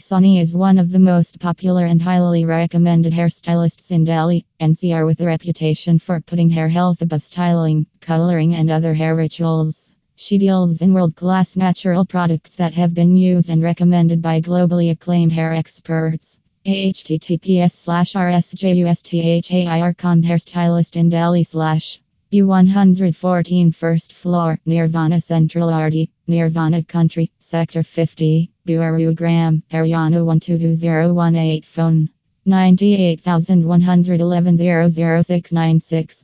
Sonny is one of the most popular and highly recommended hairstylists in Delhi, NCR with a reputation for putting hair health above styling, coloring, and other hair rituals. She deals in world class natural products that have been used and recommended by globally acclaimed hair experts. https slash rsjusthair.com hairstylist in Delhi slash U114 first floor, Nirvana Central RD, Nirvana Country, Sector 50, Gurugram, Haryana 122018 phone 98111 00696